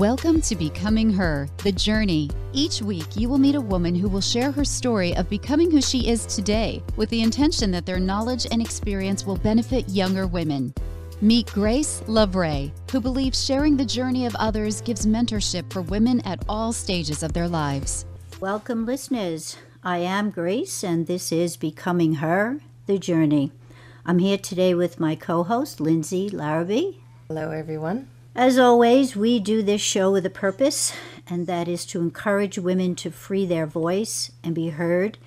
Welcome to Becoming Her, the journey. Each week, you will meet a woman who will share her story of becoming who she is today with the intention that their knowledge and experience will benefit younger women. Meet Grace Lovray, who believes sharing the journey of others gives mentorship for women at all stages of their lives. Welcome, listeners. I am Grace, and this is Becoming Her, the journey. I'm here today with my co host, Lindsay Larrabee. Hello, everyone. As always, we do this show with a purpose, and that is to encourage women to free their voice and be heard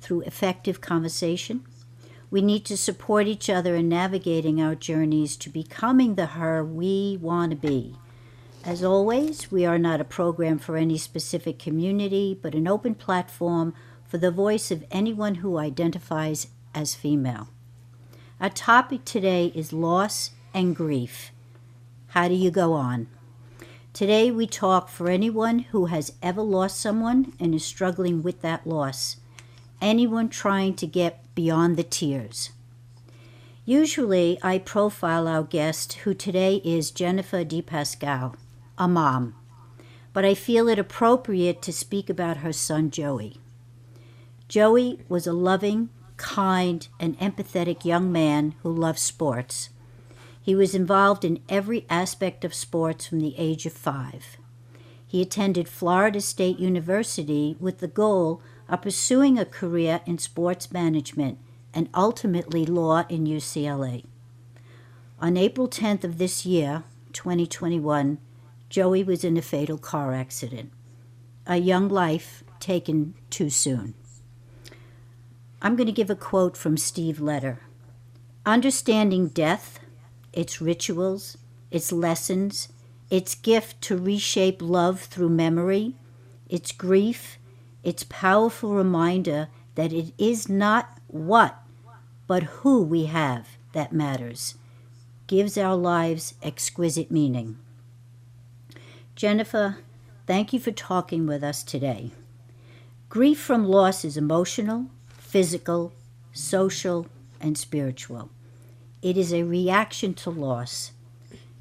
through effective conversation. We need to support each other in navigating our journeys to becoming the her we want to be. As always, we are not a program for any specific community, but an open platform for the voice of anyone who identifies as female. Our topic today is loss and grief. How do you go on? Today, we talk for anyone who has ever lost someone and is struggling with that loss, anyone trying to get beyond the tears. Usually, I profile our guest, who today is Jennifer DePascal, a mom, but I feel it appropriate to speak about her son Joey. Joey was a loving, kind, and empathetic young man who loved sports. He was involved in every aspect of sports from the age of five. He attended Florida State University with the goal of pursuing a career in sports management and ultimately law in UCLA. On April 10th of this year, 2021, Joey was in a fatal car accident. A young life taken too soon. I'm going to give a quote from Steve Letter. Understanding death, its rituals, its lessons, its gift to reshape love through memory, its grief, its powerful reminder that it is not what, but who we have that matters, gives our lives exquisite meaning. Jennifer, thank you for talking with us today. Grief from loss is emotional, physical, social, and spiritual. It is a reaction to loss.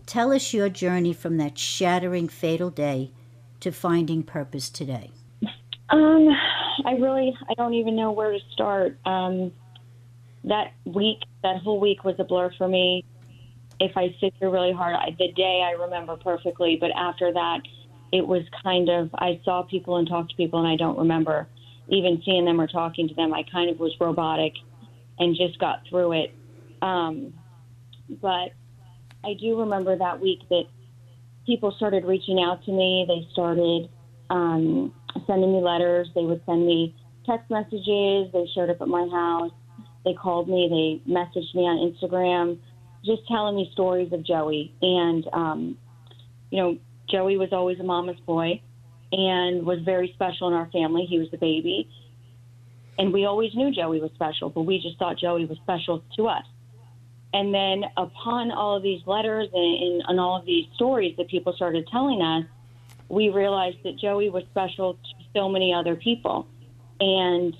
Tell us your journey from that shattering fatal day to finding purpose today. Um, I really, I don't even know where to start. Um, that week, that whole week was a blur for me. If I sit here really hard, I, the day I remember perfectly, but after that, it was kind of, I saw people and talked to people, and I don't remember even seeing them or talking to them. I kind of was robotic and just got through it. Um, but I do remember that week that people started reaching out to me. They started um, sending me letters. They would send me text messages. They showed up at my house. They called me. They messaged me on Instagram, just telling me stories of Joey. And, um, you know, Joey was always a mama's boy and was very special in our family. He was the baby. And we always knew Joey was special, but we just thought Joey was special to us. And then upon all of these letters and, and, and all of these stories that people started telling us, we realized that Joey was special to so many other people. And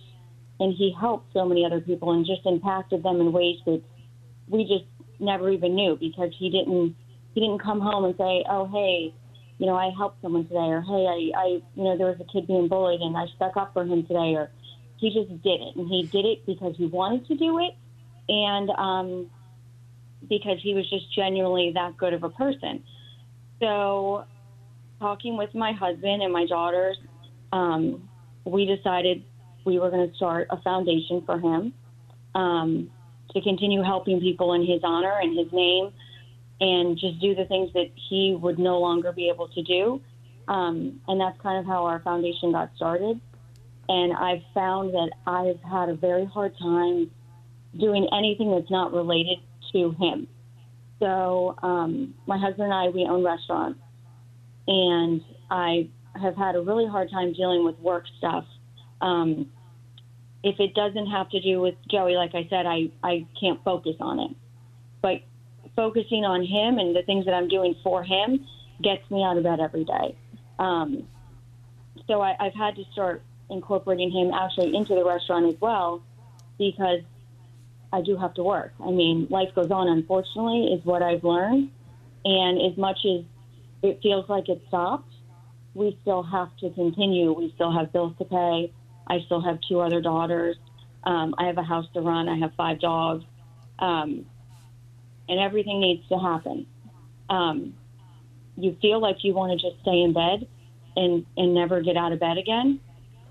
and he helped so many other people and just impacted them in ways that we just never even knew because he didn't he didn't come home and say, Oh hey, you know, I helped someone today or hey I, I you know, there was a kid being bullied and I stuck up for him today or he just did it and he did it because he wanted to do it and um because he was just genuinely that good of a person. So, talking with my husband and my daughters, um, we decided we were going to start a foundation for him um, to continue helping people in his honor and his name and just do the things that he would no longer be able to do. Um, and that's kind of how our foundation got started. And I've found that I've had a very hard time doing anything that's not related to him. So um, my husband and I, we own restaurants, and I have had a really hard time dealing with work stuff. Um, if it doesn't have to do with Joey, like I said, I, I can't focus on it. But focusing on him and the things that I'm doing for him gets me out of bed every day. Um, so I, I've had to start incorporating him actually into the restaurant as well because I do have to work. I mean, life goes on, unfortunately, is what I've learned. And as much as it feels like it stopped, we still have to continue. We still have bills to pay. I still have two other daughters. Um, I have a house to run. I have five dogs. Um, and everything needs to happen. Um, you feel like you want to just stay in bed and, and never get out of bed again.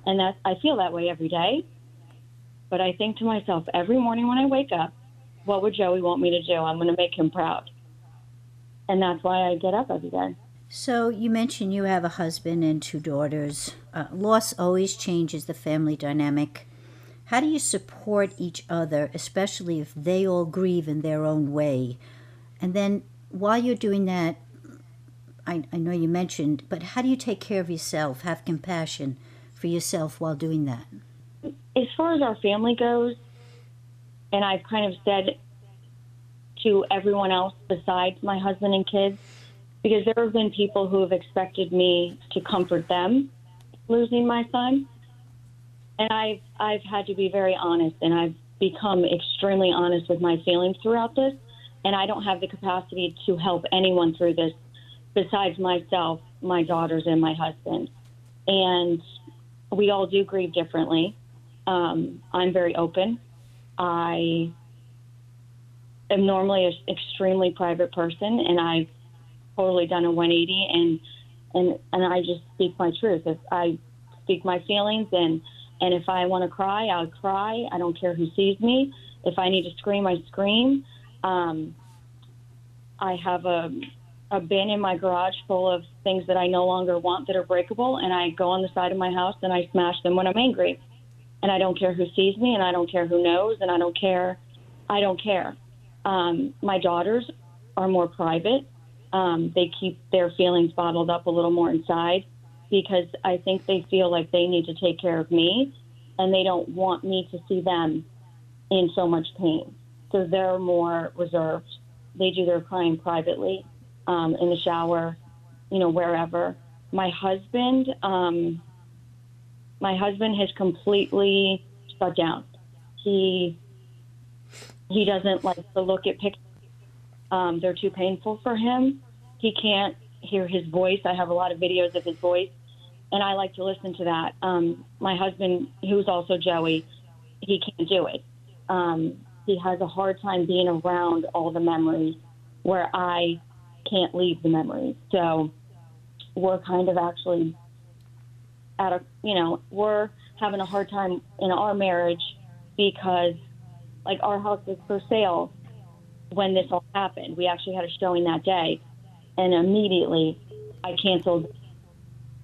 And that I feel that way every day. But I think to myself every morning when I wake up, what would Joey want me to do? I'm going to make him proud. And that's why I get up every day. So you mentioned you have a husband and two daughters. Uh, loss always changes the family dynamic. How do you support each other, especially if they all grieve in their own way? And then while you're doing that, I, I know you mentioned, but how do you take care of yourself, have compassion for yourself while doing that? As far as our family goes, and I've kind of said to everyone else besides my husband and kids, because there have been people who have expected me to comfort them losing my son. And I've I've had to be very honest and I've become extremely honest with my feelings throughout this and I don't have the capacity to help anyone through this besides myself, my daughters and my husband. And we all do grieve differently. Um, I'm very open. I am normally an extremely private person and I've totally done a 180 and and and I just speak my truth. If I speak my feelings and and if I want to cry, I'll cry. I don't care who sees me. If I need to scream, I scream. Um, I have a a bin in my garage full of things that I no longer want that are breakable, and I go on the side of my house and I smash them when I'm angry. And I don't care who sees me, and I don't care who knows, and I don't care. I don't care. Um, my daughters are more private um, they keep their feelings bottled up a little more inside because I think they feel like they need to take care of me and they don't want me to see them in so much pain. So they're more reserved. They do their crying privately um, in the shower, you know, wherever. My husband, um, my husband has completely shut down. He he doesn't like to look at pictures um, they're too painful for him. He can't hear his voice. I have a lot of videos of his voice, and I like to listen to that. Um, my husband, who's also Joey, he can't do it. Um, he has a hard time being around all the memories where I can't leave the memories. So we're kind of actually at a, you know, we're having a hard time in our marriage because, like, our house is for sale when this all happened. We actually had a showing that day, and immediately I canceled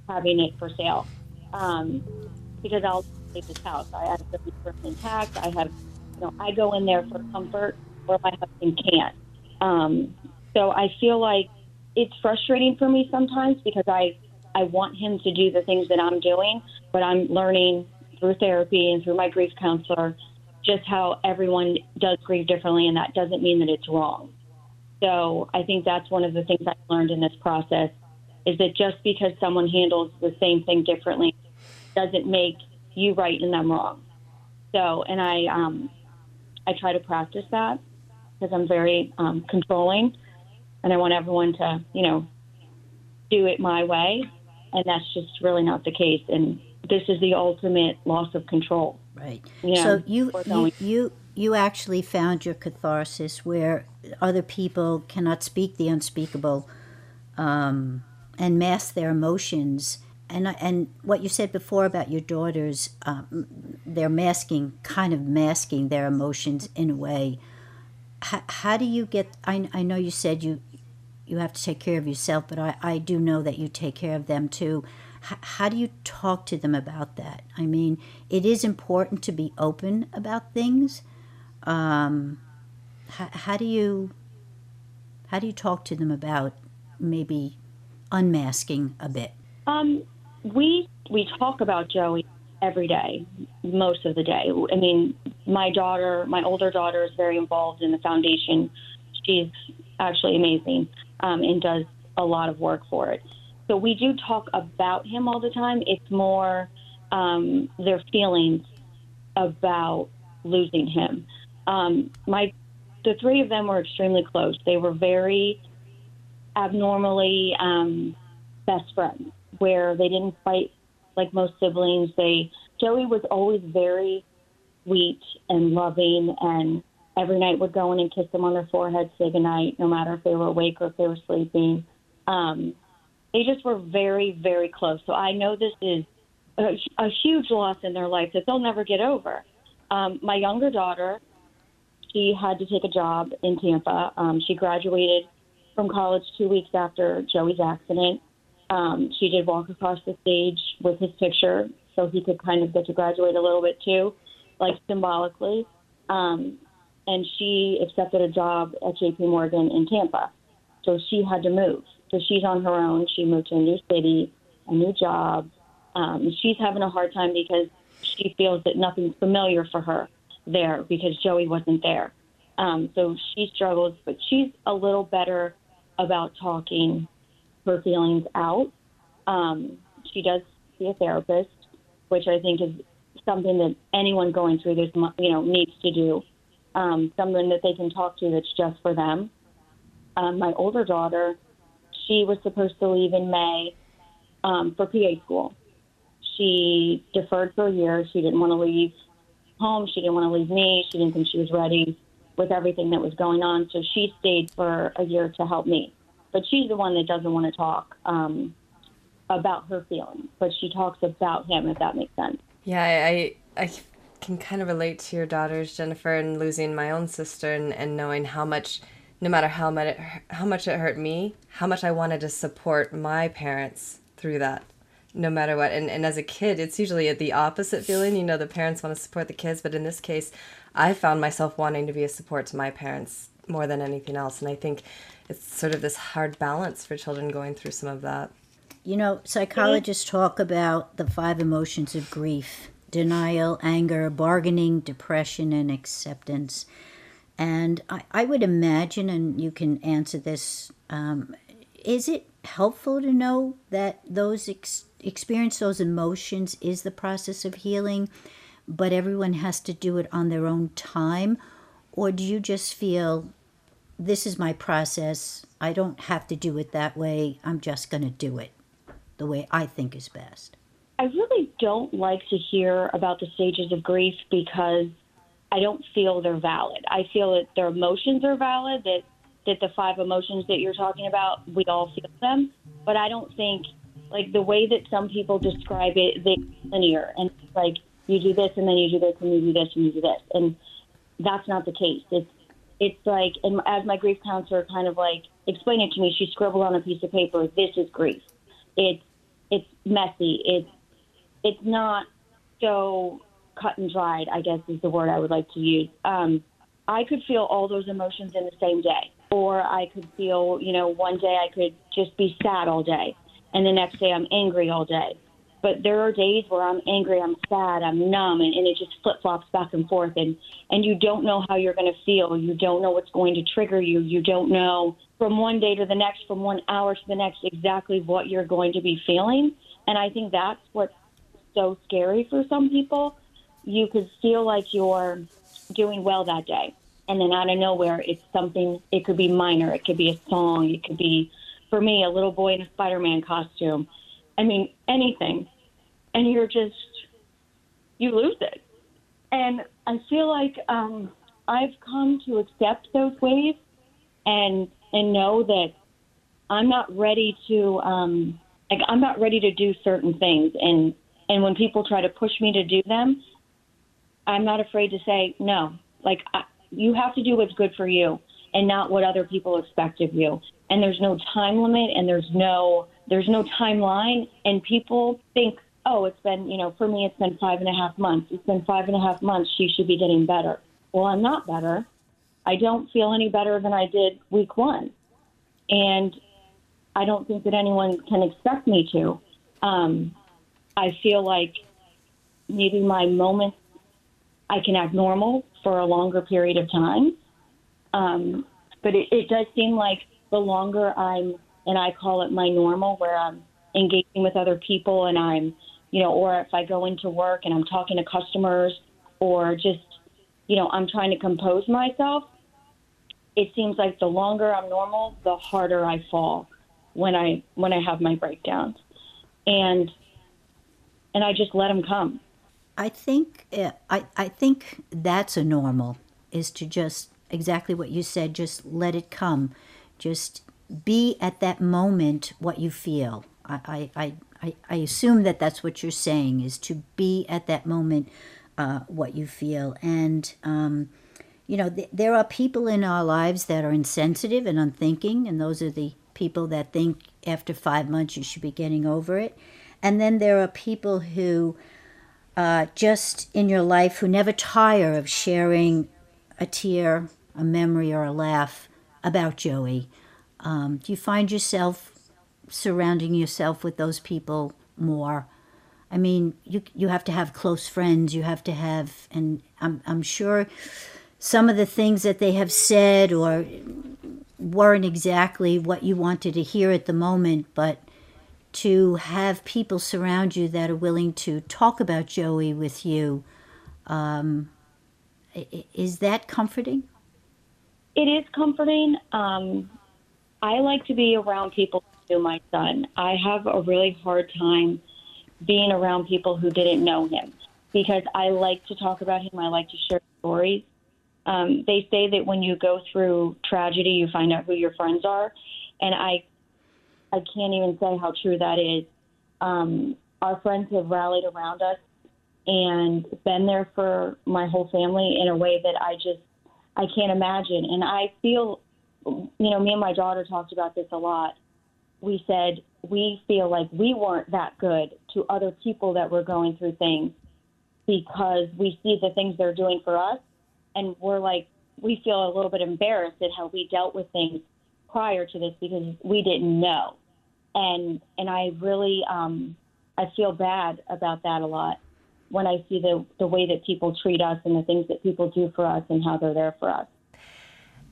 having it for sale um, because I'll take this house. I have be personally intact. I have, you know, I go in there for comfort where my husband can't. Um, so I feel like it's frustrating for me sometimes because I I want him to do the things that I'm doing, but I'm learning through therapy and through my grief counselor just how everyone does grieve differently, and that doesn't mean that it's wrong. So I think that's one of the things I've learned in this process is that just because someone handles the same thing differently doesn't make you right and them wrong. So, and I, um, I try to practice that because I'm very um, controlling, and I want everyone to, you know, do it my way, and that's just really not the case. And this is the ultimate loss of control. Right. Yeah, so you, you you you actually found your catharsis where other people cannot speak the unspeakable um, and mask their emotions. And and what you said before about your daughters, um, they're masking, kind of masking their emotions in a way. How, how do you get? I, I know you said you you have to take care of yourself, but I, I do know that you take care of them too how do you talk to them about that? I mean, it is important to be open about things. Um, how, how do you How do you talk to them about maybe unmasking a bit? Um, we we talk about Joey every day, most of the day. I mean, my daughter, my older daughter, is very involved in the foundation. She's actually amazing um, and does a lot of work for it. So we do talk about him all the time. It's more um, their feelings about losing him. Um, my the three of them were extremely close. They were very abnormally um, best friends, where they didn't fight like most siblings. They Joey was always very sweet and loving, and every night would go in and kiss them on their forehead, say goodnight, no matter if they were awake or if they were sleeping. Um, they just were very, very close. So I know this is a, a huge loss in their life that they'll never get over. Um, my younger daughter, she had to take a job in Tampa. Um, she graduated from college two weeks after Joey's accident. Um, she did walk across the stage with his picture so he could kind of get to graduate a little bit too, like symbolically. Um, and she accepted a job at JP Morgan in Tampa. So she had to move. So she's on her own. She moved to a new city, a new job. Um, she's having a hard time because she feels that nothing's familiar for her there because Joey wasn't there. Um, so she struggles, but she's a little better about talking her feelings out. Um, she does see a therapist, which I think is something that anyone going through this, you know, needs to do. Um, someone that they can talk to that's just for them. Um, my older daughter, she was supposed to leave in May um, for PA school. She deferred for a year. She didn't want to leave home. She didn't want to leave me. She didn't think she was ready with everything that was going on. So she stayed for a year to help me. But she's the one that doesn't want to talk um, about her feelings, but she talks about him, if that makes sense. Yeah, I, I can kind of relate to your daughters, Jennifer, and losing my own sister and, and knowing how much, no matter how much, it, how much it hurt me, how much I wanted to support my parents through that no matter what. And, and as a kid, it's usually the opposite feeling. You know, the parents want to support the kids, but in this case, I found myself wanting to be a support to my parents more than anything else. And I think it's sort of this hard balance for children going through some of that. You know, psychologists talk about the five emotions of grief denial, anger, bargaining, depression, and acceptance. And I, I would imagine, and you can answer this, um, is it helpful to know that those ex- experience those emotions is the process of healing, but everyone has to do it on their own time? Or do you just feel this is my process. I don't have to do it that way. I'm just going to do it the way I think is best. I really don't like to hear about the stages of grief because I don't feel they're valid. I feel that their emotions are valid, that that the five emotions that you're talking about, we all feel them, but I don't think like the way that some people describe it, they linear and like you do this and then you do this and you do this and you do this. And that's not the case. It's it's like, and as my grief counselor kind of like explained it to me, she scribbled on a piece of paper, "This is grief. It's it's messy. It's it's not so cut and dried. I guess is the word I would like to use. Um, I could feel all those emotions in the same day, or I could feel, you know, one day I could just be sad all day, and the next day I'm angry all day. But there are days where I'm angry, I'm sad, I'm numb, and, and it just flip flops back and forth. And, and you don't know how you're going to feel. You don't know what's going to trigger you. You don't know from one day to the next, from one hour to the next, exactly what you're going to be feeling. And I think that's what's so scary for some people. You could feel like you're doing well that day. And then out of nowhere, it's something, it could be minor. It could be a song. It could be, for me, a little boy in a Spider Man costume I mean, anything. And you're just, you lose it. And I feel like um, I've come to accept those waves and and know that I'm not ready to um, like I'm not ready to do certain things and and when people try to push me to do them, I'm not afraid to say no. Like I, you have to do what's good for you and not what other people expect of you. And there's no time limit and there's no there's no timeline, and people think, oh, it's been, you know, for me, it's been five and a half months. It's been five and a half months. She should be getting better. Well, I'm not better. I don't feel any better than I did week one. and I don't think that anyone can expect me to. Um, I feel like maybe my moments I can act normal for a longer period of time. Um, but it, it does seem like the longer I'm, and I call it my normal, where I'm engaging with other people and I'm, you know, or if I go into work and I'm talking to customers or just, you know, I'm trying to compose myself, it seems like the longer I'm normal, the harder I fall when I when I have my breakdowns. And and I just let them come. I think uh, I I think that's a normal is to just exactly what you said. Just let it come. Just be at that moment what you feel. I I I, I assume that that's what you're saying is to be at that moment uh, what you feel and. Um, you know, th- there are people in our lives that are insensitive and unthinking, and those are the people that think after five months you should be getting over it. And then there are people who uh, just in your life who never tire of sharing a tear, a memory, or a laugh about Joey. Um, do you find yourself surrounding yourself with those people more? I mean, you you have to have close friends. You have to have, and I'm I'm sure some of the things that they have said or weren't exactly what you wanted to hear at the moment, but to have people surround you that are willing to talk about Joey with you, um, is that comforting? It is comforting. Um, I like to be around people who my son. I have a really hard time being around people who didn't know him because I like to talk about him. I like to share stories. Um, they say that when you go through tragedy, you find out who your friends are, and I, I can't even say how true that is. Um, our friends have rallied around us and been there for my whole family in a way that I just I can't imagine. And I feel, you know, me and my daughter talked about this a lot. We said we feel like we weren't that good to other people that were going through things because we see the things they're doing for us and we're like we feel a little bit embarrassed at how we dealt with things prior to this because we didn't know. And and i really um i feel bad about that a lot when i see the the way that people treat us and the things that people do for us and how they're there for us.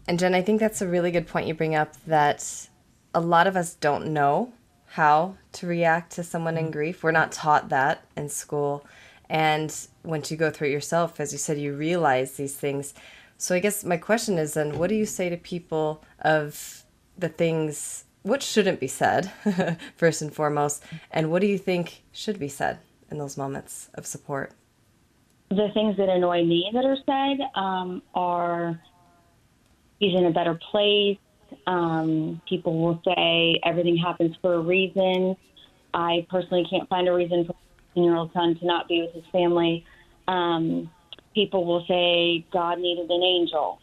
And jen i think that's a really good point you bring up that a lot of us don't know how to react to someone in grief. We're not taught that in school. And once you go through it yourself, as you said, you realize these things. So I guess my question is then, what do you say to people of the things, what shouldn't be said, first and foremost, and what do you think should be said in those moments of support? The things that annoy me that are said um, are he's in a better place. Um, people will say everything happens for a reason. I personally can't find a reason for 16 year old son to not be with his family. Um, people will say God needed an angel.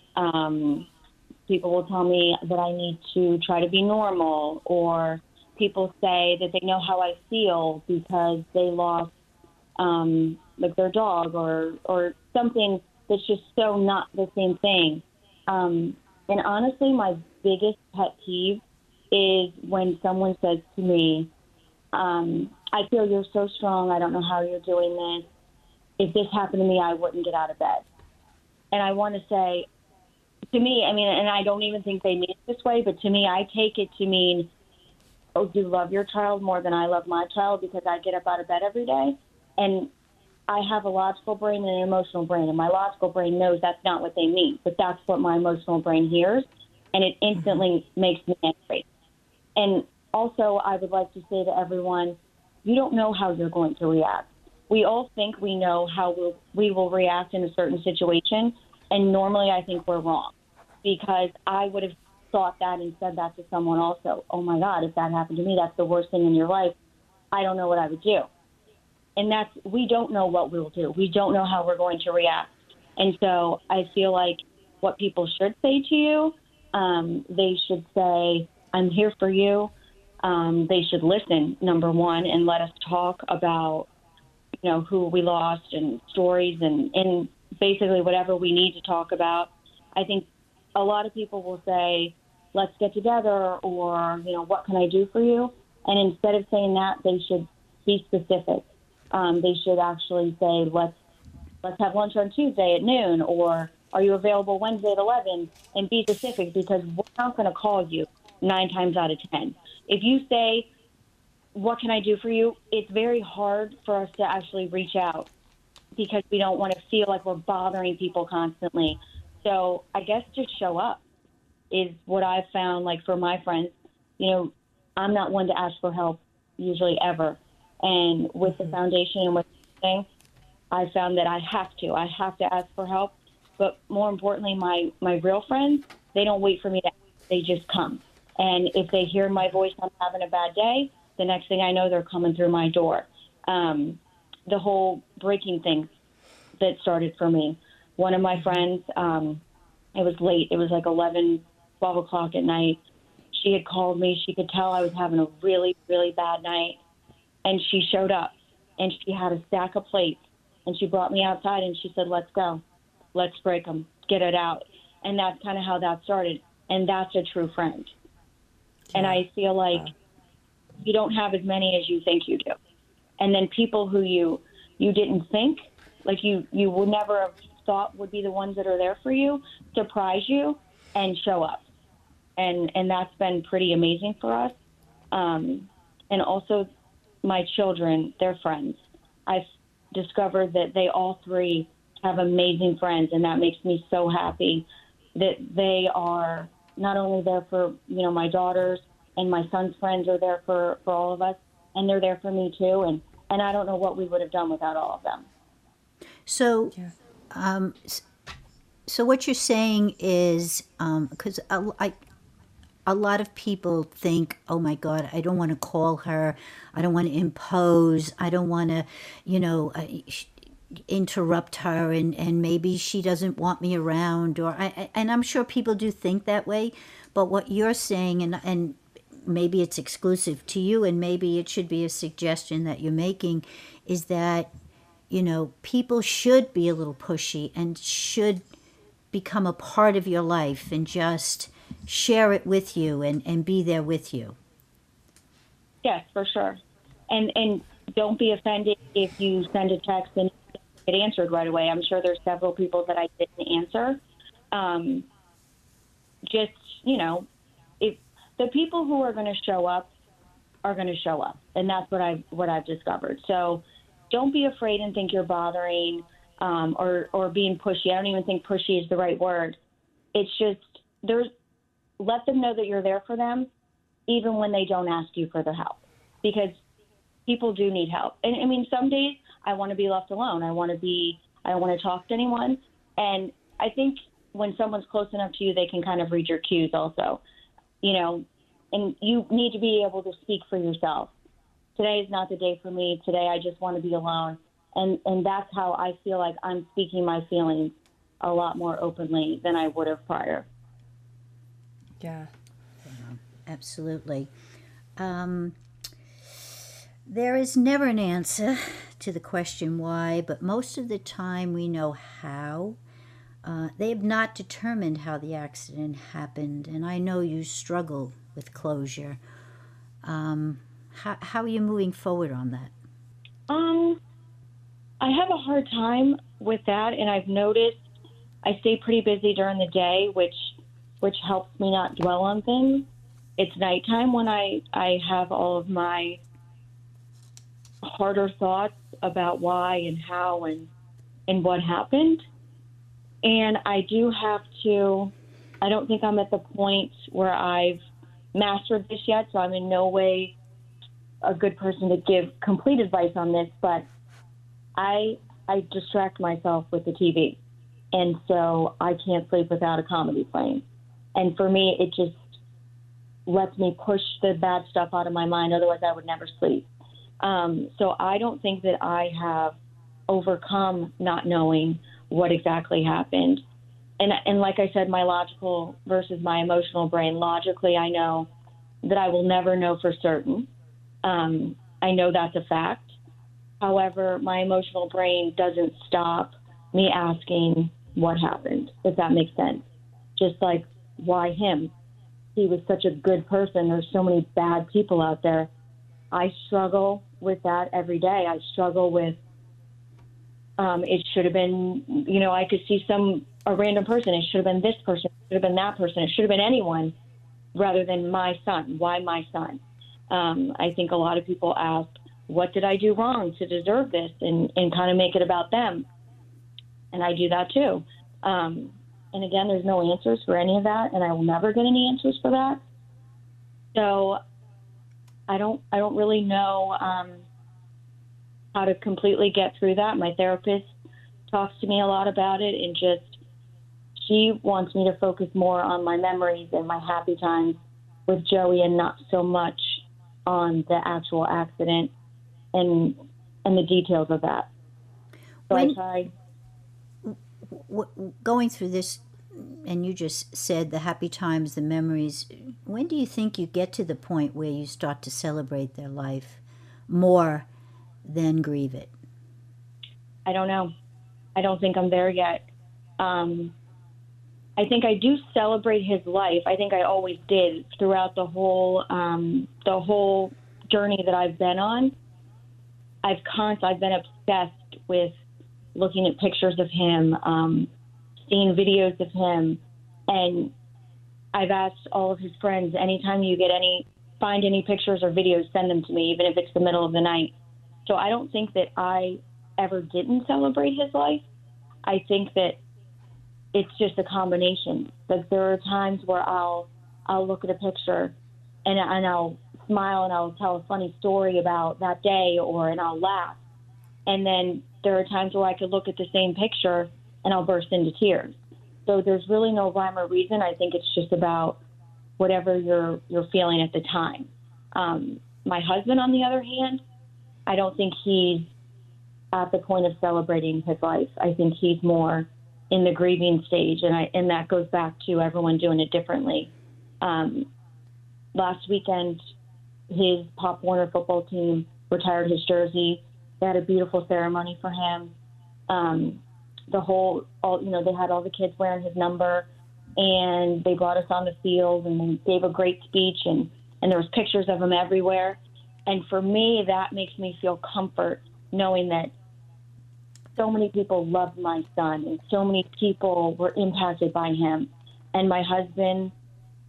People will tell me that I need to try to be normal, or people say that they know how I feel because they lost um, like their dog or or something that's just so not the same thing. Um, and honestly, my biggest pet peeve is when someone says to me, um, I feel you're so strong. I don't know how you're doing this. If this happened to me, I wouldn't get out of bed. And I want to say, to me, I mean, and I don't even think they mean it this way, but to me, I take it to mean, oh, do you love your child more than I love my child because I get up out of bed every day? And I have a logical brain and an emotional brain, and my logical brain knows that's not what they mean, but that's what my emotional brain hears, and it mm-hmm. instantly makes me angry. And also, I would like to say to everyone, you don't know how you're going to react. We all think we know how we'll, we will react in a certain situation, and normally I think we're wrong because I would have thought that and said that to someone also. Oh my God, if that happened to me, that's the worst thing in your life. I don't know what I would do. And that's, we don't know what we'll do. We don't know how we're going to react. And so I feel like what people should say to you, um, they should say, I'm here for you um, they should listen, number one, and let us talk about, you know, who we lost and stories and, and basically whatever we need to talk about. I think a lot of people will say, let's get together or, you know, what can I do for you? And instead of saying that, they should be specific. Um, they should actually say, let's, let's have lunch on Tuesday at noon or are you available Wednesday at 11? And be specific because we're not going to call you nine times out of 10. If you say, what can I do for you? It's very hard for us to actually reach out because we don't want to feel like we're bothering people constantly. So I guess just show up is what I've found. Like for my friends, you know, I'm not one to ask for help usually ever. And with the foundation and with thing, I found that I have to. I have to ask for help. But more importantly, my my real friends, they don't wait for me to. They just come. And if they hear my voice, I'm having a bad day. The next thing I know, they're coming through my door. Um, the whole breaking thing that started for me. One of my friends, um, it was late. It was like 11, 12 o'clock at night. She had called me. She could tell I was having a really, really bad night. And she showed up and she had a stack of plates and she brought me outside and she said, let's go. Let's break them. Get it out. And that's kind of how that started. And that's a true friend. Yeah. And I feel like you don't have as many as you think you do. And then people who you you didn't think, like you you would never have thought would be the ones that are there for you, surprise you and show up. And and that's been pretty amazing for us. Um, and also my children, their friends. I've discovered that they all three have amazing friends and that makes me so happy that they are not only there for, you know, my daughters and my son's friends are there for, for all of us, and they're there for me too. And, and I don't know what we would have done without all of them. So, yeah. um, so what you're saying is, because um, I, a lot of people think, oh my God, I don't want to call her. I don't want to impose. I don't want to, you know, uh, interrupt her and, and maybe she doesn't want me around. Or I, and I'm sure people do think that way. But what you're saying, and, and maybe it's exclusive to you and maybe it should be a suggestion that you're making is that you know people should be a little pushy and should become a part of your life and just share it with you and, and be there with you. Yes for sure. And and don't be offended if you send a text and it answered right away. I'm sure there's several people that i didn't answer. Um, just you know the people who are going to show up are going to show up, and that's what I've what I've discovered. So don't be afraid and think you're bothering um, or or being pushy. I don't even think pushy is the right word. It's just there's let them know that you're there for them, even when they don't ask you for their help, because people do need help. And I mean, some days I want to be left alone. I want to be. I don't want to talk to anyone. And I think when someone's close enough to you, they can kind of read your cues also you know, and you need to be able to speak for yourself. Today is not the day for me. Today I just want to be alone. And and that's how I feel like I'm speaking my feelings a lot more openly than I would have prior. Yeah. yeah absolutely. Um, there is never an answer to the question why, but most of the time we know how. Uh, they have not determined how the accident happened, and I know you struggle with closure. Um, how, how are you moving forward on that? Um, I have a hard time with that, and I've noticed I stay pretty busy during the day, which which helps me not dwell on things. It's nighttime when I I have all of my harder thoughts about why and how and and what happened. And I do have to, I don't think I'm at the point where I've mastered this yet, so I'm in no way a good person to give complete advice on this, but I I distract myself with the TV. And so I can't sleep without a comedy playing. And for me it just lets me push the bad stuff out of my mind, otherwise I would never sleep. Um, so I don't think that I have overcome not knowing what exactly happened. And and like I said, my logical versus my emotional brain. Logically, I know that I will never know for certain. Um, I know that's a fact. However, my emotional brain doesn't stop me asking what happened, if that makes sense. Just like, why him? he was such a good person. There's so many bad people out there. I struggle with that every day. I struggle with um, it should have been, you know, I could see some a random person. It should have been this person. It should have been that person. It should have been anyone, rather than my son. Why my son? Um, I think a lot of people ask, "What did I do wrong to deserve this?" and and kind of make it about them. And I do that too. Um, and again, there's no answers for any of that, and I will never get any answers for that. So I don't I don't really know um, how to completely get through that. My therapist talks to me a lot about it, and just she wants me to focus more on my memories and my happy times with Joey, and not so much on the actual accident and and the details of that. So When- I tried. w- going through this, and you just said the happy times, the memories. When do you think you get to the point where you start to celebrate their life more than grieve it? I don't know. I don't think I'm there yet. Um, I think I do celebrate his life. I think I always did throughout the whole um, the whole journey that I've been on. I've const- I've been obsessed with looking at pictures of him, um, seeing videos of him, and I've asked all of his friends anytime you get any find any pictures or videos, send them to me, even if it's the middle of the night. So I don't think that I ever didn't celebrate his life. I think that it's just a combination. Like there are times where I'll I'll look at a picture and and I'll smile and I'll tell a funny story about that day or and I'll laugh. And then there are times where I could look at the same picture and I'll burst into tears. So there's really no rhyme or reason. I think it's just about whatever you're you're feeling at the time. Um, my husband, on the other hand, I don't think he's at the point of celebrating his life. I think he's more in the grieving stage, and I and that goes back to everyone doing it differently. Um, last weekend, his Pop Warner football team retired his jersey. They had a beautiful ceremony for him. Um, the whole, all you know, they had all the kids wearing his number, and they brought us on the field, and they gave a great speech, and and there was pictures of him everywhere. And for me, that makes me feel comfort knowing that so many people loved my son and so many people were impacted by him. And my husband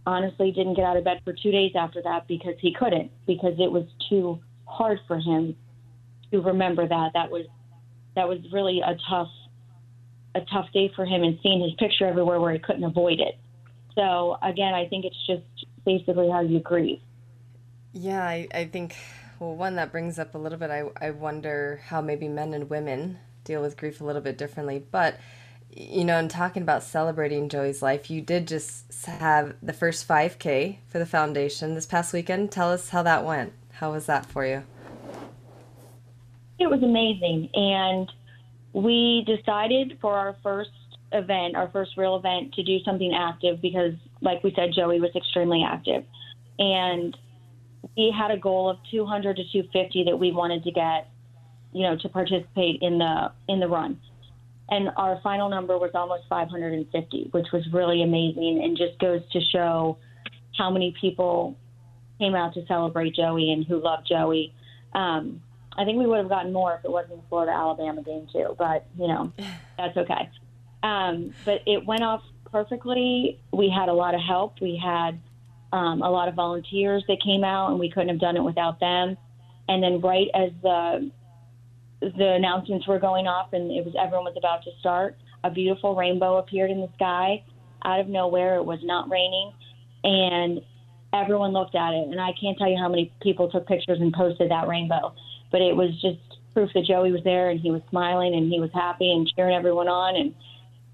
honestly didn't get out of bed for two days after that because he couldn't, because it was too hard for him to remember that. That was that was really a tough a tough day for him and seeing his picture everywhere where he couldn't avoid it. So again, I think it's just basically how you grieve. Yeah, I, I think, well, one that brings up a little bit, I, I wonder how maybe men and women deal with grief a little bit differently. But, you know, in talking about celebrating Joey's life, you did just have the first 5K for the foundation this past weekend. Tell us how that went. How was that for you? It was amazing. And we decided for our first event, our first real event, to do something active because, like we said, Joey was extremely active. And we had a goal of 200 to 250 that we wanted to get, you know, to participate in the in the run. And our final number was almost 550, which was really amazing and just goes to show how many people came out to celebrate Joey and who loved Joey. Um, I think we would have gotten more if it wasn't the Florida Alabama game too, but you know, that's okay. Um, but it went off perfectly. We had a lot of help. We had um, a lot of volunteers that came out, and we couldn't have done it without them. And then right as the the announcements were going off and it was everyone was about to start, a beautiful rainbow appeared in the sky out of nowhere. It was not raining, and everyone looked at it. And I can't tell you how many people took pictures and posted that rainbow but it was just proof that Joey was there and he was smiling and he was happy and cheering everyone on and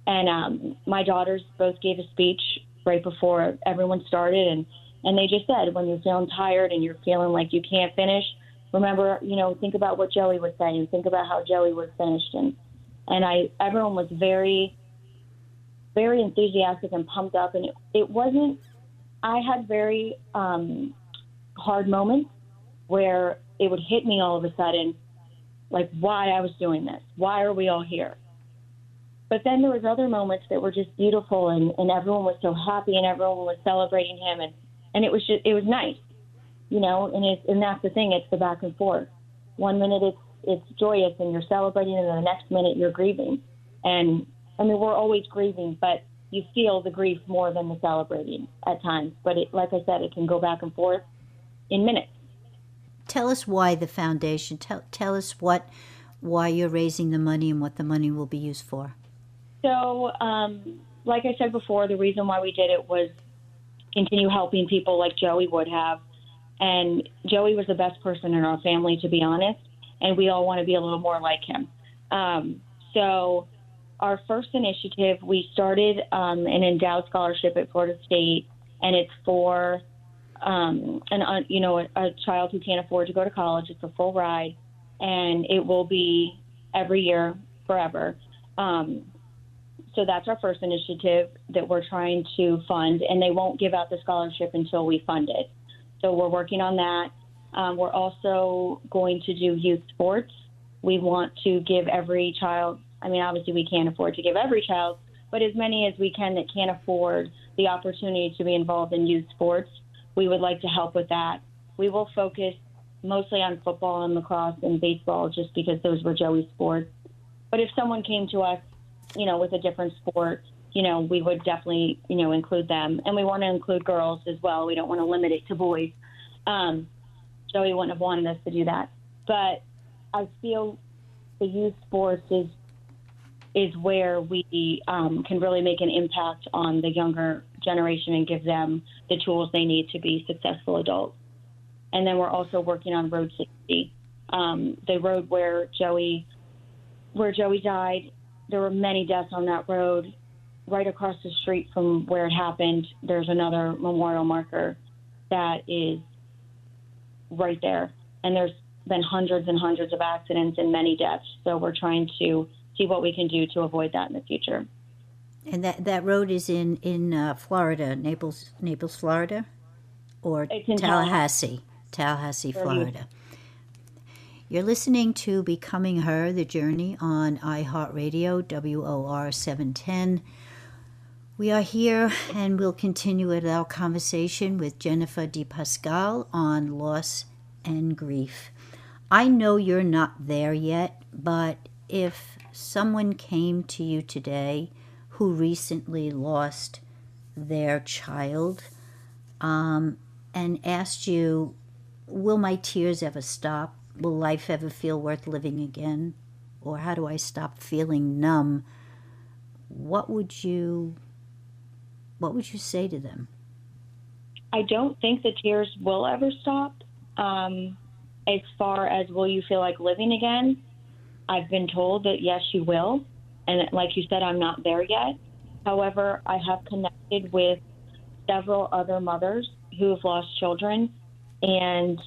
and um, my daughters both gave a speech right before everyone started and and they just said when you're feeling tired and you're feeling like you can't finish remember you know think about what Joey was saying think about how Joey was finished and and I everyone was very very enthusiastic and pumped up and it, it wasn't I had very um, hard moments where it would hit me all of a sudden like why I was doing this. Why are we all here? But then there was other moments that were just beautiful, and, and everyone was so happy, and everyone was celebrating him, and and it was just it was nice, you know. And it's and that's the thing, it's the back and forth. One minute it's it's joyous and you're celebrating, and the next minute you're grieving. And I mean, we're always grieving, but you feel the grief more than the celebrating at times. But it, like I said, it can go back and forth in minutes. Tell us why the foundation. Tell tell us what why you're raising the money and what the money will be used for. So, um, like I said before, the reason why we did it was continue helping people like Joey would have. And Joey was the best person in our family, to be honest. And we all want to be a little more like him. Um, so, our first initiative, we started um, an endowed scholarship at Florida State, and it's for um, an uh, you know a, a child who can't afford to go to college. It's a full ride, and it will be every year forever. Um, so that's our first initiative that we're trying to fund, and they won't give out the scholarship until we fund it. So we're working on that. Um, we're also going to do youth sports. We want to give every child, I mean, obviously, we can't afford to give every child, but as many as we can that can't afford the opportunity to be involved in youth sports, we would like to help with that. We will focus mostly on football and lacrosse and baseball just because those were Joey's sports. But if someone came to us you know, with a different sport, you know, we would definitely, you know, include them. And we want to include girls as well. We don't want to limit it to boys. Um, Joey wouldn't have wanted us to do that. But I feel the youth sports is is where we um, can really make an impact on the younger generation and give them the tools they need to be successful adults. And then we're also working on road safety. Um, the road where Joey where Joey died there were many deaths on that road. Right across the street from where it happened, there's another memorial marker that is right there. And there's been hundreds and hundreds of accidents and many deaths. So we're trying to see what we can do to avoid that in the future. And that, that road is in in uh, Florida, Naples, Naples, Florida, or Tallahassee, Tallahassee, Florida. You're listening to Becoming Her, the journey on iHeartRadio, WOR 710. We are here and we'll continue with our conversation with Jennifer DePascal on loss and grief. I know you're not there yet, but if someone came to you today who recently lost their child um, and asked you, Will my tears ever stop? Will life ever feel worth living again? Or how do I stop feeling numb? What would you what would you say to them? I don't think the tears will ever stop. Um, as far as will you feel like living again, I've been told that yes, you will. And like you said, I'm not there yet. However, I have connected with several other mothers who have lost children, and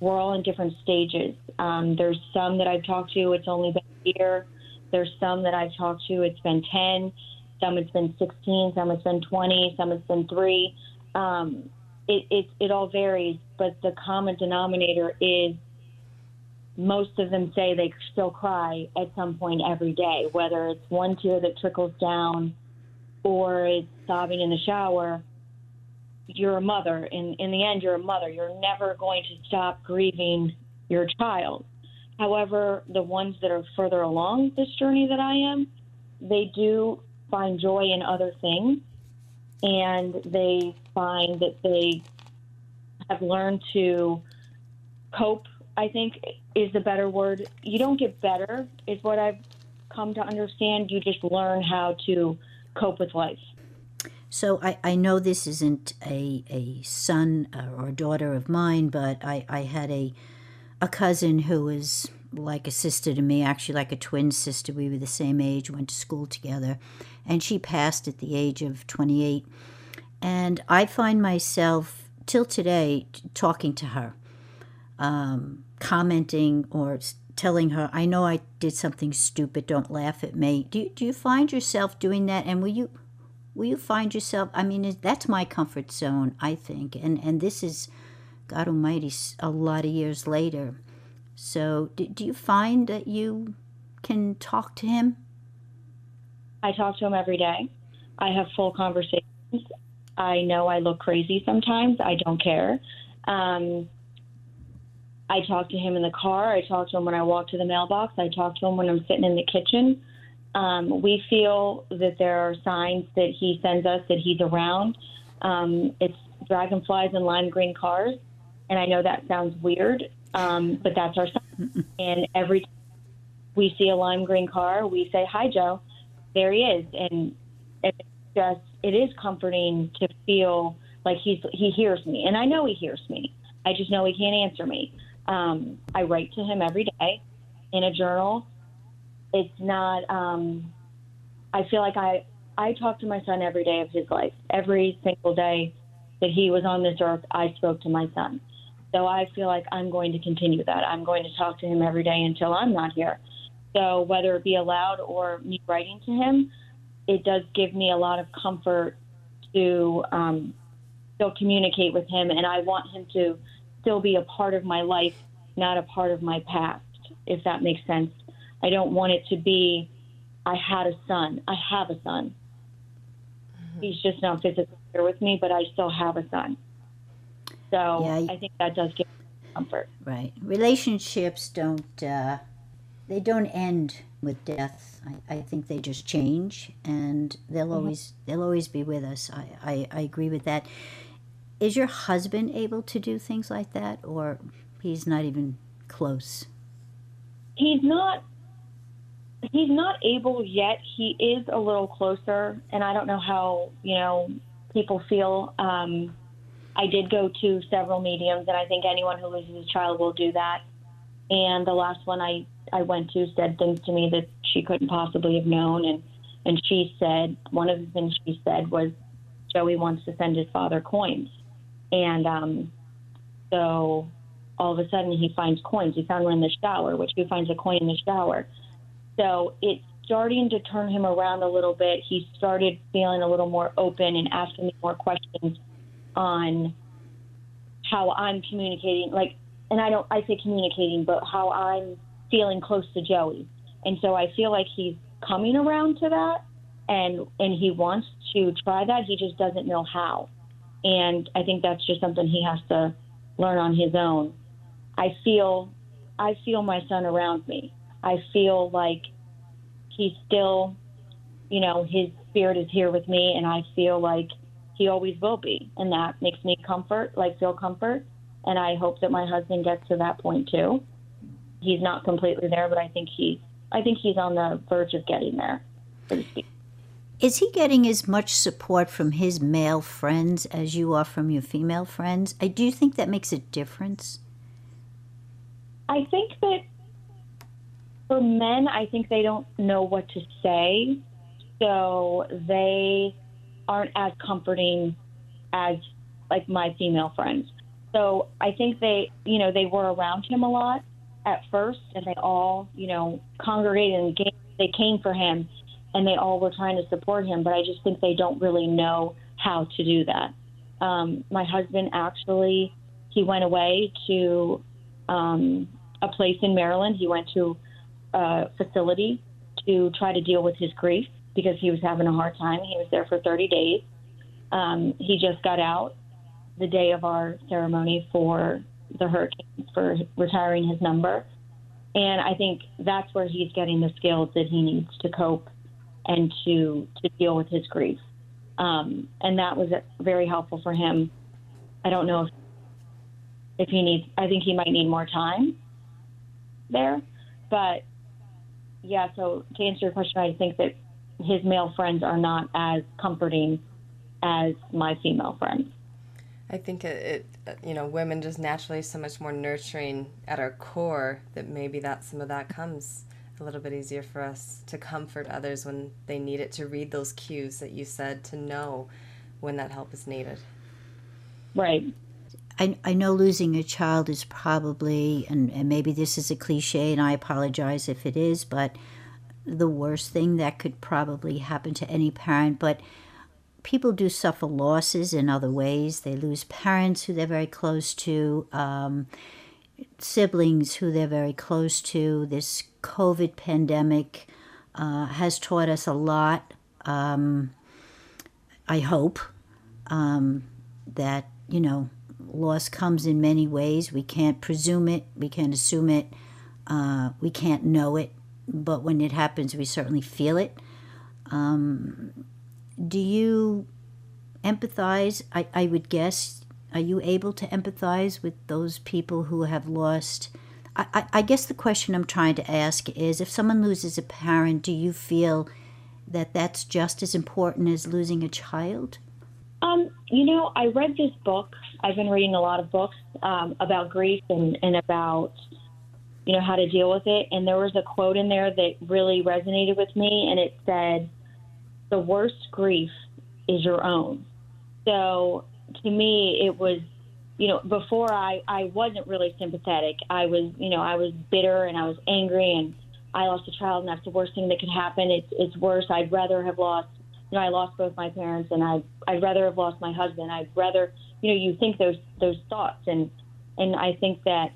we're all in different stages. Um, there's some that I've talked to, it's only been a year. There's some that I've talked to, it's been 10. Some it's been 16, some it's been 20, some it's been three. Um, it, it, it all varies, but the common denominator is most of them say they still cry at some point every day, whether it's one tear that trickles down or it's sobbing in the shower you're a mother. In in the end, you're a mother. You're never going to stop grieving your child. However, the ones that are further along this journey that I am, they do find joy in other things, and they find that they have learned to cope. I think is the better word. You don't get better, is what I've come to understand. You just learn how to cope with life. So I, I know this isn't a, a son or daughter of mine, but I, I had a a cousin who was like a sister to me, actually like a twin sister. We were the same age, went to school together, and she passed at the age of 28. And I find myself till today talking to her, um, commenting or telling her, I know I did something stupid, don't laugh at me. Do you, do you find yourself doing that? And will you will you find yourself i mean that's my comfort zone i think and and this is god almighty a lot of years later so do, do you find that you can talk to him I talk to him every day. I have full conversations. I know I look crazy sometimes. I don't care. Um, I talk to him in the car. I talk to him when I walk to the mailbox. I talk to him when I'm sitting in the kitchen. Um, we feel that there are signs that he sends us that he's around. Um, it's dragonflies and lime green cars. And I know that sounds weird, um, but that's our sign. and every time we see a lime green car, we say, Hi, Joe. There he is. And it's just, it is comforting to feel like he's, he hears me. And I know he hears me. I just know he can't answer me. Um, I write to him every day in a journal. It's not. Um, I feel like I I talk to my son every day of his life. Every single day that he was on this earth, I spoke to my son. So I feel like I'm going to continue that. I'm going to talk to him every day until I'm not here. So whether it be aloud or me writing to him, it does give me a lot of comfort to um, still communicate with him, and I want him to still be a part of my life, not a part of my past, if that makes sense. I don't want it to be, I had a son. I have a son. Mm-hmm. He's just not physically here with me, but I still have a son. So yeah, I think that does give comfort. Right. Relationships don't, uh, they don't end with death. I, I think they just change, and they'll mm-hmm. always they'll always be with us. I, I, I agree with that is your husband able to do things like that, or he's not even close? He's not. He's not able yet. He is a little closer, and I don't know how you know people feel. Um, I did go to several mediums, and I think anyone who loses a child will do that. And the last one I I went to said things to me that she couldn't possibly have known, and and she said one of the things she said was Joey wants to send his father coins. And um, so all of a sudden he finds coins. He found one in the shower, which he finds a coin in the shower. So it's starting to turn him around a little bit. He started feeling a little more open and asking me more questions on how I'm communicating. Like, and I don't, I say communicating, but how I'm feeling close to Joey. And so I feel like he's coming around to that and and he wants to try that. He just doesn't know how. And I think that's just something he has to learn on his own. I feel I feel my son around me. I feel like he's still, you know, his spirit is here with me and I feel like he always will be. And that makes me comfort, like feel comfort. And I hope that my husband gets to that point too. He's not completely there, but I think he I think he's on the verge of getting there, so to speak. Is he getting as much support from his male friends as you are from your female friends? I do think that makes a difference. I think that for men, I think they don't know what to say, so they aren't as comforting as like my female friends. So I think they, you know, they were around him a lot at first, and they all, you know, congregated and came, they came for him and they all were trying to support him, but I just think they don't really know how to do that. Um, my husband actually, he went away to um, a place in Maryland. He went to a facility to try to deal with his grief because he was having a hard time. He was there for 30 days. Um, he just got out the day of our ceremony for the hurricane for retiring his number. And I think that's where he's getting the skills that he needs to cope and to to deal with his grief. Um, and that was very helpful for him. I don't know if if he needs. I think he might need more time there, but yeah. So to answer your question, I think that his male friends are not as comforting as my female friends. I think it, it, you know, women just naturally so much more nurturing at our core that maybe that some of that comes a little bit easier for us to comfort others when they need it, to read those cues that you said, to know when that help is needed. Right. I, I know losing a child is probably, and, and maybe this is a cliche, and I apologize if it is, but the worst thing that could probably happen to any parent. But people do suffer losses in other ways. They lose parents who they're very close to. Um, siblings who they're very close to, this COVID pandemic uh, has taught us a lot. Um, I hope um, that, you know, loss comes in many ways. We can't presume it, we can't assume it, uh, we can't know it, but when it happens, we certainly feel it. Um, do you empathize? I, I would guess. Are you able to empathize with those people who have lost? I, I, I guess the question I'm trying to ask is if someone loses a parent, do you feel that that's just as important as losing a child? Um, you know, I read this book. I've been reading a lot of books um, about grief and, and about, you know, how to deal with it. And there was a quote in there that really resonated with me, and it said, "The worst grief is your own." So to me, it was, you know, before I I wasn't really sympathetic. I was, you know, I was bitter and I was angry, and I lost a child, and that's the worst thing that could happen. It's it's worse. I'd rather have lost you know, I lost both my parents, and I I'd rather have lost my husband. I'd rather, you know, you think those those thoughts, and and I think that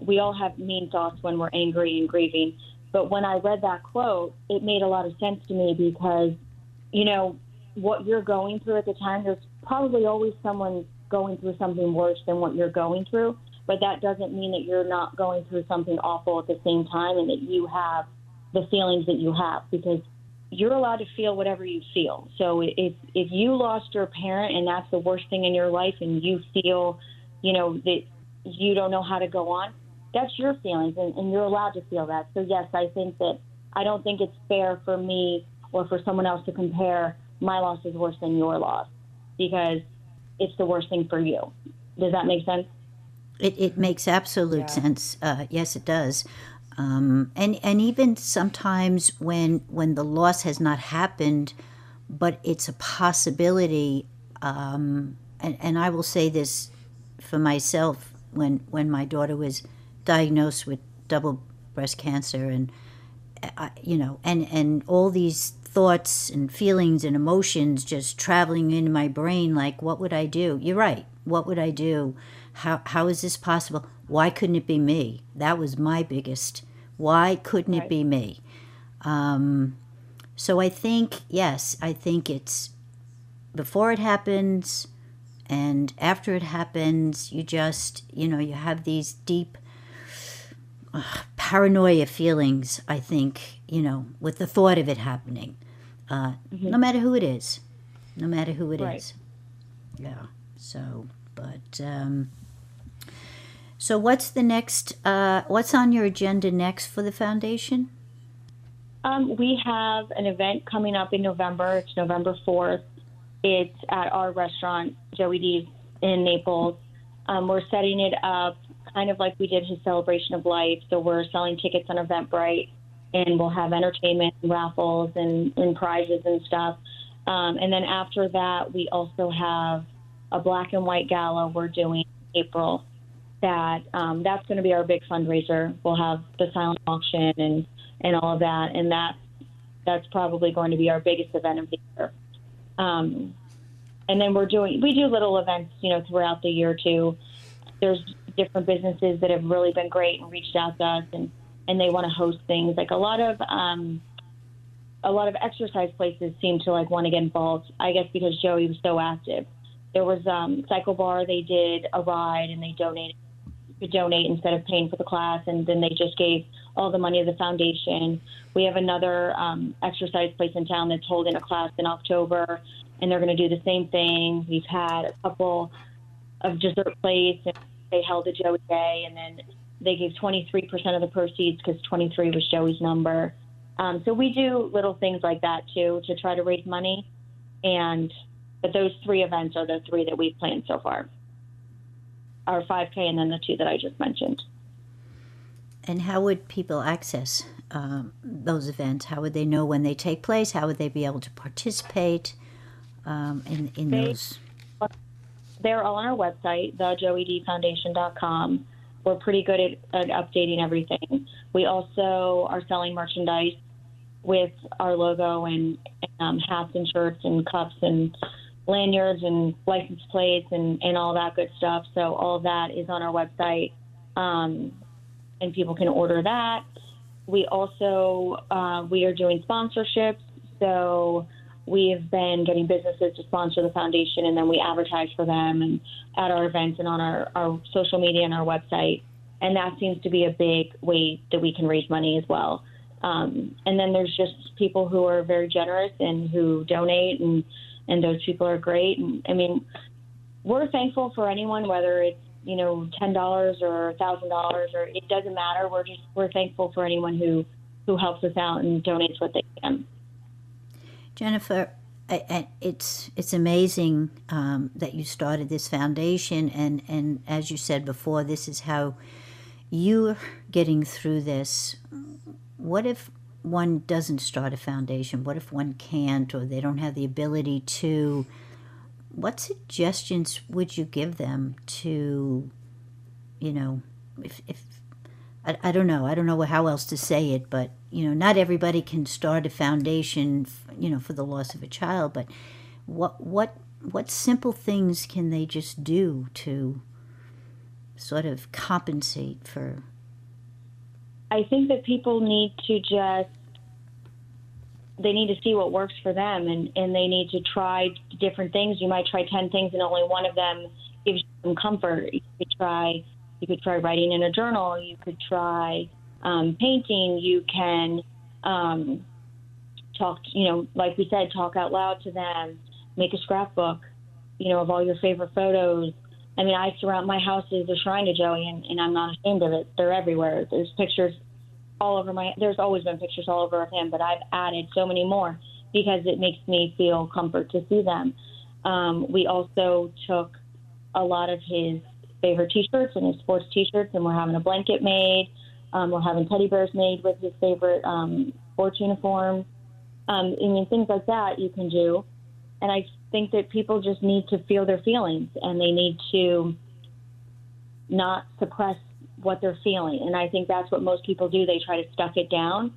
we all have mean thoughts when we're angry and grieving. But when I read that quote, it made a lot of sense to me because, you know, what you're going through at the time, there's probably always someone going through something worse than what you're going through. But that doesn't mean that you're not going through something awful at the same time and that you have the feelings that you have because you're allowed to feel whatever you feel. So if if you lost your parent and that's the worst thing in your life, and you feel, you know, that you don't know how to go on, that's your feelings, and, and you're allowed to feel that. So yes, I think that I don't think it's fair for me or for someone else to compare my loss is worse than your loss because it's the worst thing for you. Does that make sense? It, it makes absolute yeah. sense. Uh, yes, it does. Um, and and even sometimes when when the loss has not happened, but it's a possibility. Um, and, and I will say this for myself when when my daughter was diagnosed with double breast cancer and I, you know and and all these thoughts and feelings and emotions just traveling in my brain like what would I do? You're right. What would I do? How how is this possible? Why couldn't it be me? That was my biggest why couldn't right. it be me? Um, so I think, yes, I think it's before it happens and after it happens, you just, you know, you have these deep uh, paranoia feelings, I think, you know, with the thought of it happening, uh, mm-hmm. no matter who it is, no matter who it right. is. Yeah. So, but, um, so, what's the next? Uh, what's on your agenda next for the foundation? Um, we have an event coming up in November. It's November fourth. It's at our restaurant, Joey D's in Naples. Um, we're setting it up kind of like we did his celebration of life. So we're selling tickets on Eventbrite, and we'll have entertainment, and raffles, and, and prizes and stuff. Um, and then after that, we also have a black and white gala we're doing April that um, that's going to be our big fundraiser. We'll have the silent auction and and all of that, and that that's probably going to be our biggest event of the year. Um, and then we're doing we do little events, you know, throughout the year too. There's different businesses that have really been great and reached out to us, and and they want to host things. Like a lot of um, a lot of exercise places seem to like want to get involved. I guess because Joey was so active. There was um, CycleBar. They did a ride and they donated to donate instead of paying for the class, and then they just gave all the money to the foundation. We have another um, exercise place in town that's holding a class in October, and they're going to do the same thing. We've had a couple of dessert plates, and they held a Joey Day, and then they gave 23% of the proceeds because 23 was Joey's number. Um, so we do little things like that too to try to raise money, and but those three events are the three that we've planned so far our 5K and then the two that I just mentioned. And how would people access um, those events? How would they know when they take place? How would they be able to participate um, in, in they, those? They're all on our website, thejoeydfoundation.com. We're pretty good at, at updating everything. We also are selling merchandise with our logo and um, hats and shirts and cups and lanyards and license plates and, and all that good stuff. So all that is on our website, um, and people can order that. we also uh, we are doing sponsorships. So we have been getting businesses to sponsor the foundation, and then we advertise for them and at our events and on our, our social media and our website. And that seems to be a big way that we can raise money as well. Um, and then there's just people who are very generous and who donate, and and those people are great. And I mean, we're thankful for anyone, whether it's you know ten dollars or thousand dollars, or it doesn't matter. We're just we're thankful for anyone who who helps us out and donates what they can. Jennifer, it's it's amazing um, that you started this foundation, and and as you said before, this is how you're getting through this what if one doesn't start a foundation? What if one can't or they don't have the ability to? What suggestions would you give them to, you know, if, if I, I don't know, I don't know how else to say it, but, you know, not everybody can start a foundation, you know, for the loss of a child, but what, what, what simple things can they just do to sort of compensate for I think that people need to just they need to see what works for them and, and they need to try different things. You might try 10 things and only one of them gives you some comfort. You could try, you could try writing in a journal. You could try um, painting. You can um, talk, you know, like we said, talk out loud to them, make a scrapbook, you know, of all your favorite photos. I mean, I surround my house is a shrine to Joey, and, and I'm not ashamed of it. They're everywhere. There's pictures all over my. There's always been pictures all over of him, but I've added so many more because it makes me feel comfort to see them. Um, we also took a lot of his favorite T-shirts and his sports T-shirts, and we're having a blanket made. Um, we're having teddy bears made with his favorite um, sports uniform. Um, I mean, things like that you can do. And I think that people just need to feel their feelings and they need to not suppress what they're feeling. And I think that's what most people do. They try to stuff it down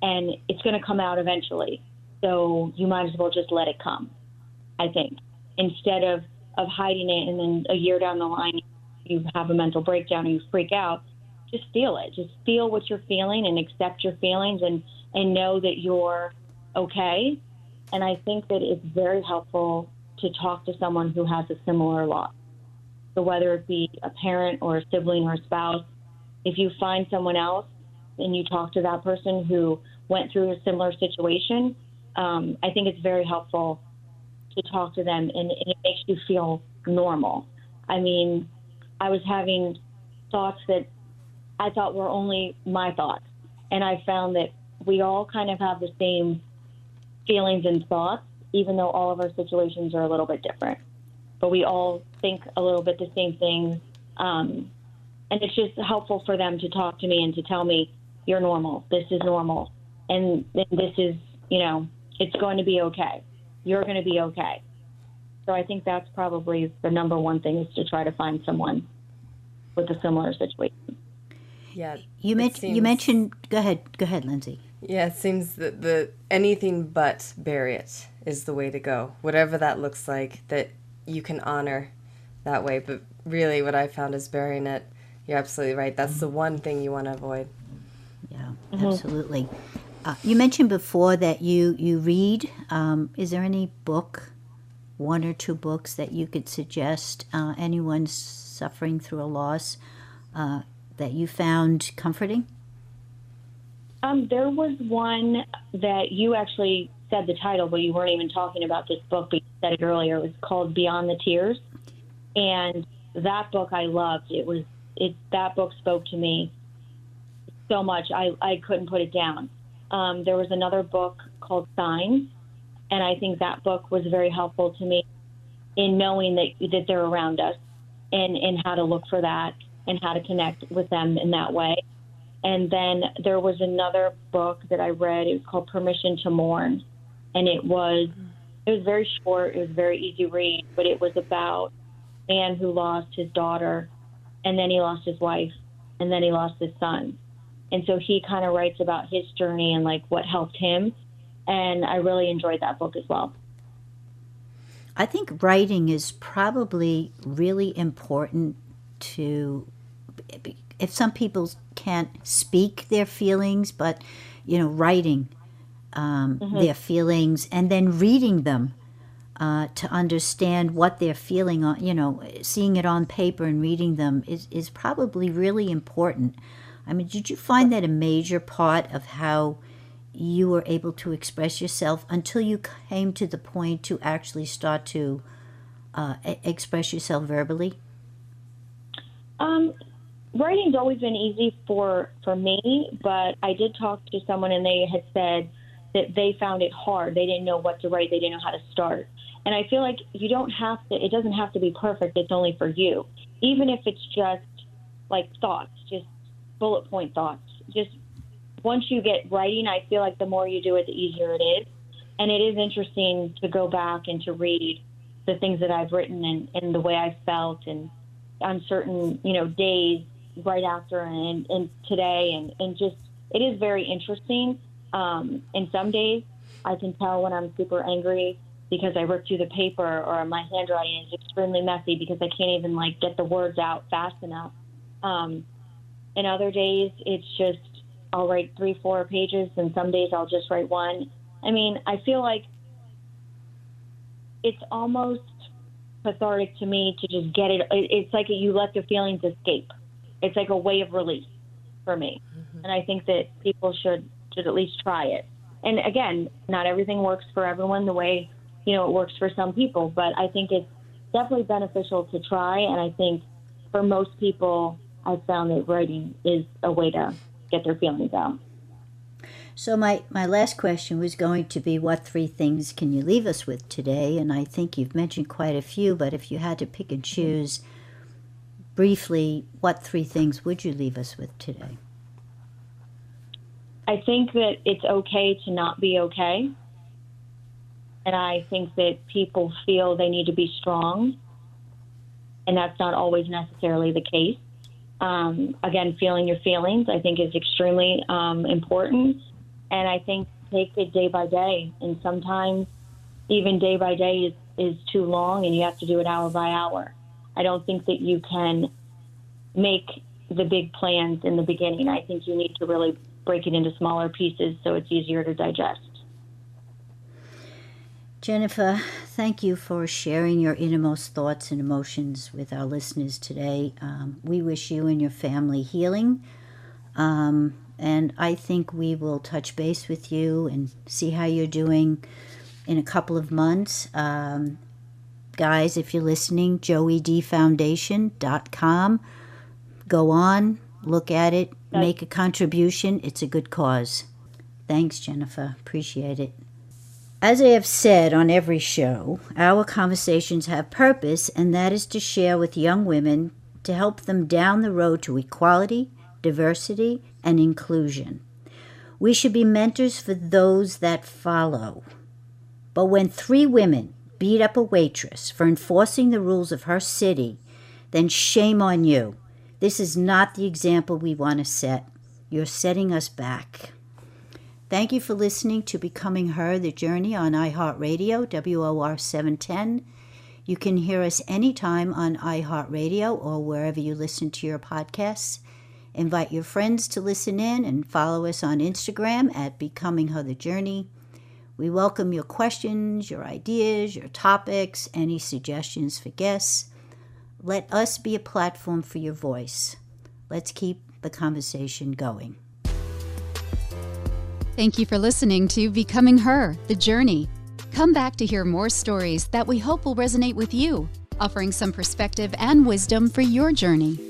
and it's going to come out eventually. So you might as well just let it come, I think, instead of, of hiding it and then a year down the line you have a mental breakdown and you freak out. Just feel it. Just feel what you're feeling and accept your feelings and, and know that you're okay and I think that it's very helpful to talk to someone who has a similar loss. So whether it be a parent or a sibling or a spouse, if you find someone else and you talk to that person who went through a similar situation, um, I think it's very helpful to talk to them and, and it makes you feel normal. I mean, I was having thoughts that I thought were only my thoughts. And I found that we all kind of have the same feelings and thoughts, even though all of our situations are a little bit different. But we all think a little bit the same things. Um, and it's just helpful for them to talk to me and to tell me, you're normal. This is normal. And, and this is, you know, it's going to be okay. You're going to be okay. So I think that's probably the number one thing is to try to find someone with a similar situation. Yeah. You mentioned seems... you mentioned go ahead go ahead Lindsay. Yeah, it seems that the anything but bury it is the way to go. Whatever that looks like, that you can honor that way. But really, what I found is burying it. You're absolutely right. That's the one thing you want to avoid. Yeah, mm-hmm. absolutely. Uh, you mentioned before that you you read. Um, is there any book, one or two books that you could suggest uh, anyone suffering through a loss uh, that you found comforting? Um, there was one that you actually said the title, but you weren't even talking about this book, but you said it earlier. It was called Beyond the Tears, and that book I loved. It was it that book spoke to me so much I I couldn't put it down. Um, there was another book called Signs, and I think that book was very helpful to me in knowing that that they're around us and and how to look for that and how to connect with them in that way. And then there was another book that I read. It was called Permission to Mourn, and it was it was very short. It was very easy read, but it was about a man who lost his daughter, and then he lost his wife, and then he lost his son. And so he kind of writes about his journey and like what helped him. And I really enjoyed that book as well. I think writing is probably really important to if some people can't speak their feelings, but you know, writing um, their feelings and then reading them uh, to understand what they're feeling on you know seeing it on paper and reading them is, is probably really important. I mean did you find that a major part of how you were able to express yourself until you came to the point to actually start to uh, express yourself verbally? Um, writing's always been easy for for me, but I did talk to someone and they had said that they found it hard. They didn't know what to write. They didn't know how to start. And I feel like you don't have to. It doesn't have to be perfect. It's only for you. Even if it's just like thoughts, just bullet point thoughts. Just once you get writing, I feel like the more you do it, the easier it is. And it is interesting to go back and to read the things that I've written and, and the way I felt and on certain, you know, days right after and, and today and, and just it is very interesting. Um, and some days I can tell when I'm super angry because I ripped through the paper or my handwriting is extremely messy because I can't even like get the words out fast enough. Um, and other days it's just I'll write three, four pages, and some days I'll just write one. I mean, I feel like it's almost cathartic to me to just get it. it- It's like you let the feelings escape. It's like a way of release for me, mm-hmm. and I think that people should should at least try it. And again, not everything works for everyone the way you know it works for some people, but I think it's definitely beneficial to try. And I think for most people, I've found that writing is a way to get their feelings out. So my, my last question was going to be what three things can you leave us with today? And I think you've mentioned quite a few, but if you had to pick and mm-hmm. choose briefly, what three things would you leave us with today? I think that it's okay to not be okay. And I think that people feel they need to be strong. And that's not always necessarily the case. Um, again, feeling your feelings, I think, is extremely um, important. And I think take it day by day. And sometimes even day by day is, is too long and you have to do it hour by hour. I don't think that you can make the big plans in the beginning. I think you need to really break it into smaller pieces so it's easier to digest. Jennifer, thank you for sharing your innermost thoughts and emotions with our listeners today. Um, we wish you and your family healing. Um, and I think we will touch base with you and see how you're doing in a couple of months. Um, guys, if you're listening, joeydfoundation.com. Go on, look at it, make a contribution. It's a good cause. Thanks, Jennifer. Appreciate it. As I have said on every show, our conversations have purpose, and that is to share with young women to help them down the road to equality, diversity, and inclusion. We should be mentors for those that follow. But when three women beat up a waitress for enforcing the rules of her city, then shame on you. This is not the example we want to set. You're setting us back. Thank you for listening to Becoming Her, The Journey on iHeartRadio, WOR 710. You can hear us anytime on iHeartRadio or wherever you listen to your podcasts. Invite your friends to listen in and follow us on Instagram at Becoming Her, The Journey. We welcome your questions, your ideas, your topics, any suggestions for guests. Let us be a platform for your voice. Let's keep the conversation going. Thank you for listening to Becoming Her, The Journey. Come back to hear more stories that we hope will resonate with you, offering some perspective and wisdom for your journey.